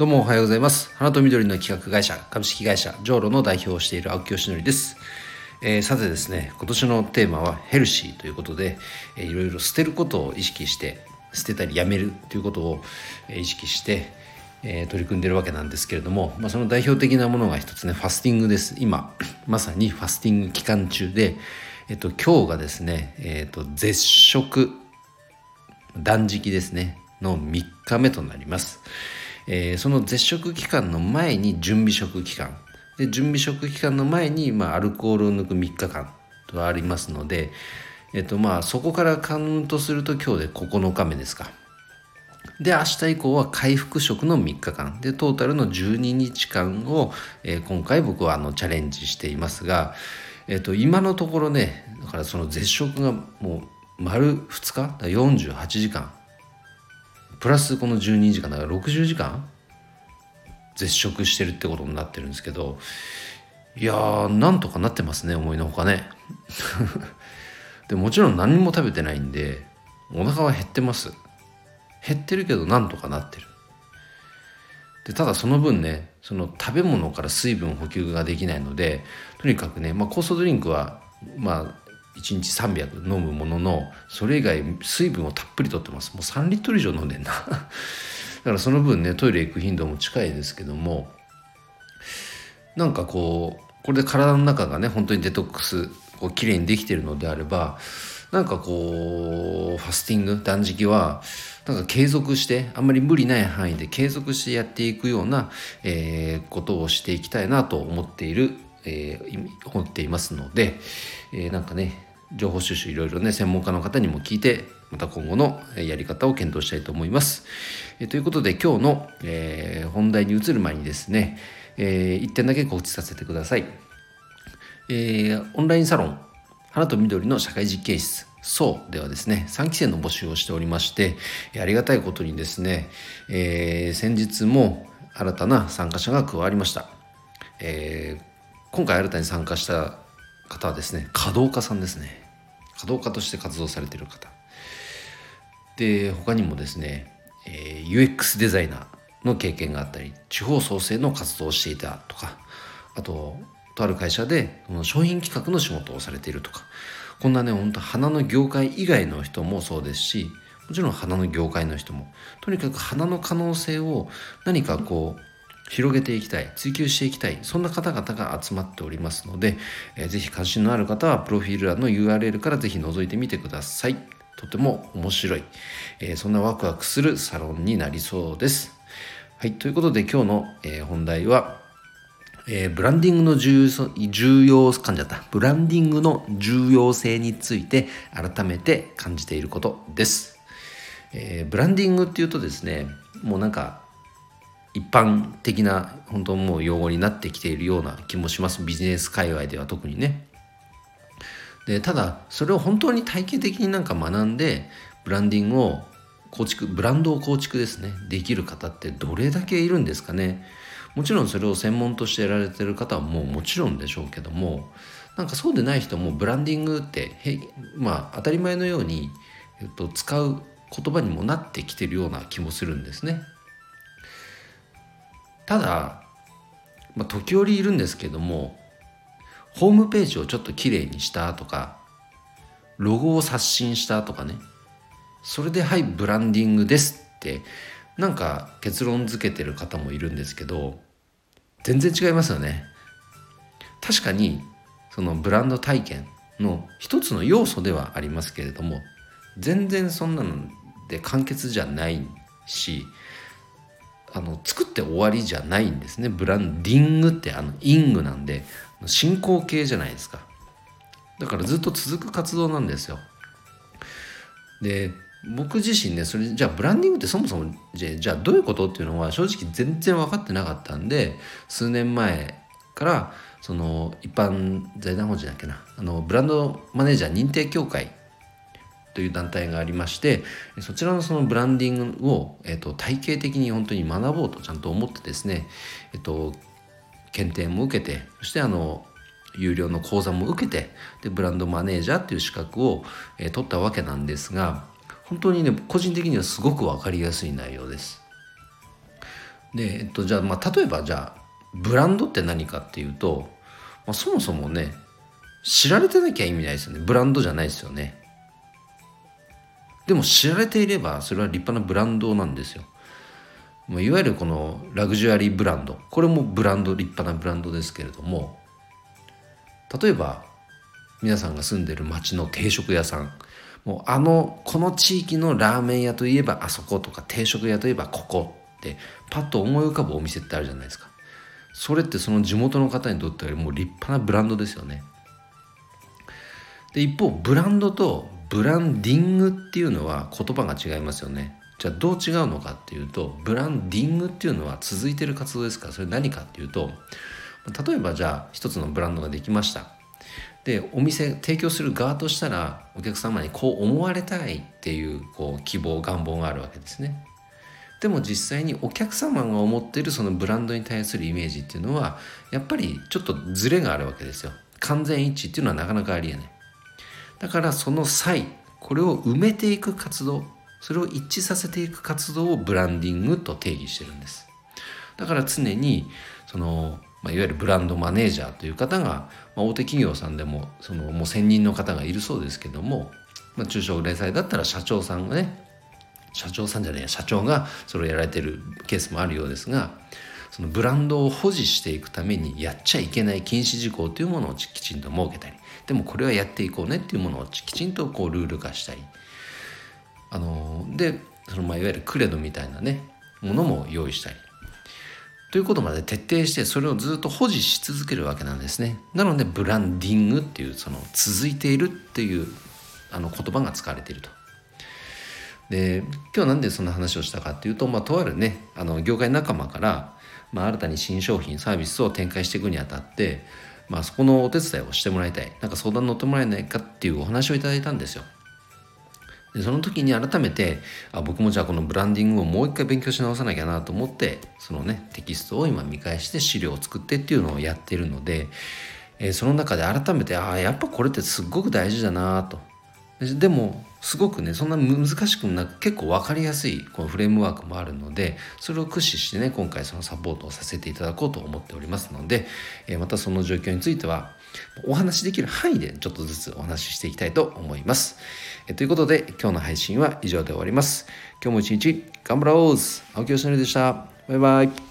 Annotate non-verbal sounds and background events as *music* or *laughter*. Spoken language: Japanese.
どうもおはようございます。花と緑の企画会社株式会社ジョーロの代表をしている青木よしのりです、えーさてですね今年のテーマはヘルシーということで、えーいろいろ捨てることを意識して捨てたりやめるということをえ意識して、えー取り組んでるわけなんですけれども、まあ、その代表的なものが一つねファスティングです。今 *coughs* まさにファスティング期間中で、えっと、今日がですね、えっと、絶食断食ですねの3日目となります、えーその絶食期間の前に準備食期間。で準備食期間の前に、まあ、アルコールを抜く3日間とありますので、えっとまあ、そこからカウントすると今日で9日目ですか。で明日以降は回復食の3日間。でトータルの12日間を、えー今回僕はあのチャレンジしていますが、えっと今のところねだからその絶食がもう丸2日？48時間。プラスこの12時間だから60時間？絶食してるってことになってるんですけどいやーなんとかなってますね思いのほかね。*laughs* でもちろん何も食べてないんでお腹は減ってます。減ってるけどなんとかなってる。でただその分ねその食べ物から水分補給ができないのでとにかくね、まあ、酵素ドリンクはまあ1日300飲むもののそれ以外水分をたっぷりとってます。もう3リットル以上飲んでんな。*laughs* だからその分ねトイレ行く頻度も近いですけども。なんかこうこれで体の中がね本当にデトックスこう綺麗にできてるのであればなんかこうファスティング断食はなんか継続してあんまり無理ない範囲で継続してやっていくような、えーことをしていきたいなと思っている、えー思っていますので、えーなんかね情報収集いろいろね専門家の方にも聞いてまた今後のやり方を検討したいと思います。えーということで今日の、えー本題に移る前にですね、え1点だけ告知させてください。えーオンラインサロン花と緑の社会実験室そうではですね3期生の募集をしておりましてありがたいことにですね、えー先日も新たな参加者が加わりました、えー今回新たに参加した方はですね稼働家さんですね。稼働家として活動されている方。で他にもですね、えー UX デザイナーの経験があったり地方創生の活動をしていたとかあととある会社で商品企画の仕事をされているとかこんなね本当花の業界以外の人もそうですしもちろん花の業界の人もとにかく花の可能性を何かこう広げていきたい追求していきたいそんな方々が集まっておりますので、えーぜひ関心のある方はプロフィール欄の URL からぜひ覗いてみてください。とても面白い、えーそんなワクワクするサロンになりそうです。はいということで今日の、えー本題はえーブランディングの重要重要感じゃった。ブランディングの重要性について改めて感じていることです、えーブランディングっていうとですねもうなんか一般的な本当もう用語になってきているような気もします。ビジネス界隈では特にね。でただそれを本当に体系的になんか学んでブランディングを構築ブランドを構築ですね。できる方ってどれだけいるんですかね。もちろんそれを専門としてやられてる方はもうもちろんでしょうけどもなんかそうでない人もブランディングってへまあ当たり前のように、えっと、使う言葉にもなってきてるような気もするんですね。ただ、まあ、時折いるんですけどもホームページをちょっときれいにしたとかロゴを刷新したとかねそれではいブランディングですってなんか結論付けてる方もいるんですけど全然違いますよね。確かにそのブランド体験の一つの要素ではありますけれども全然そんなので完結じゃないしあの作って終わりじゃないんですね。ブランディングってあのイングなんで進行形じゃないですか。だからずっと続く活動なんですよ。で僕自身ねそれじゃあブランディングってそもそもじゃあどういうことっていうのは正直全然分かってなかったんで数年前からその一般財団法人だっけな。あのブランドマネージャー認定協会という団体がありましてそちらのそのブランディングを、えっと体系的に本当に学ぼうとちゃんと思ってですね、えっと検定も受けてそしてあの有料の講座も受けてでブランドマネージャーっていう資格を、えー取ったわけなんですが本当にね個人的にはすごく分かりやすい内容です。で、えっと、じゃあ、まあ、例えばじゃあブランドって何かっていうと、まあ、そもそもね知られてなきゃ意味ないですよねブランドじゃないですよねでも知られていればそれは立派なブランドなんですよ。いわゆるこのラグジュアリーブランド。これもブランド立派なブランドですけれども。例えば皆さんが住んでる町の定食屋さん。もうあのこの地域のラーメン屋といえばあそことか定食屋といえばここってパッと思い浮かぶお店ってあるじゃないですか。それってその地元の方にとってはもう立派なブランドですよね。で一方ブランドとブランディングっていうのは言葉が違いますよね。じゃあどう違うのかっていうとブランディングっていうのは続いてる活動ですか？らそれ何かっていうと例えばじゃあ一つのブランドができました。でお店提供する側としたらお客様にこう思われたいっていうこう希望願望があるわけですね。でも実際にお客様が思ってるそのブランドに対するイメージっていうのはやっぱりちょっとズレがあるわけですよ。完全一致っていうのはなかなかありえない。だからその際これを埋めていく活動それを一致させていく活動をブランディングと定義してるんです。だから常にそのまあ、いわゆるブランドマネージャーという方が、まあ、大手企業さんでもそのもう専任の方がいるそうですけども、まあ、中小零細だったら社長さんがね社長さんじゃねえ社長がそれをやられてるケースもあるようですがそのブランドを保持していくためにやっちゃいけない禁止事項というものをきちんと設けたりでもこれはやっていこうねっていうものをきちんとこうルール化したりあのでそのまあいわゆるクレドみたいなねものも用意したりということまで徹底してそれをずっと保持し続けるわけなんですね。なのでブランディングっていうその続いているっていうあの言葉が使われていると。で今日なんでそんな話をしたかっていうと、まあ、とあるねあの業界仲間から、まあ、新たに新商品サービスを展開していくにあたって、まあ、そこのお手伝いをしてもらいたいなんか相談に乗ってもらえないかっていうお話をいただいたんですよ。でその時に改めてあ僕もじゃあこのブランディングをもう一回勉強し直さなきゃなと思ってそのねテキストを今見返して資料を作ってっていうのをやっているので、えー、その中で改めてああやっぱこれってすっごく大事だなとでもすごくねそんな難しくなく結構分かりやすいこのフレームワークもあるのでそれを駆使してね今回そのサポートをさせていただこうと思っておりますので、え、またその状況についてはお話しできる範囲でちょっとずつお話ししていきたいと思います。え、ということで今日の配信は以上で終わります。今日も一日頑張ろう青木よしのりでした。バイバイ。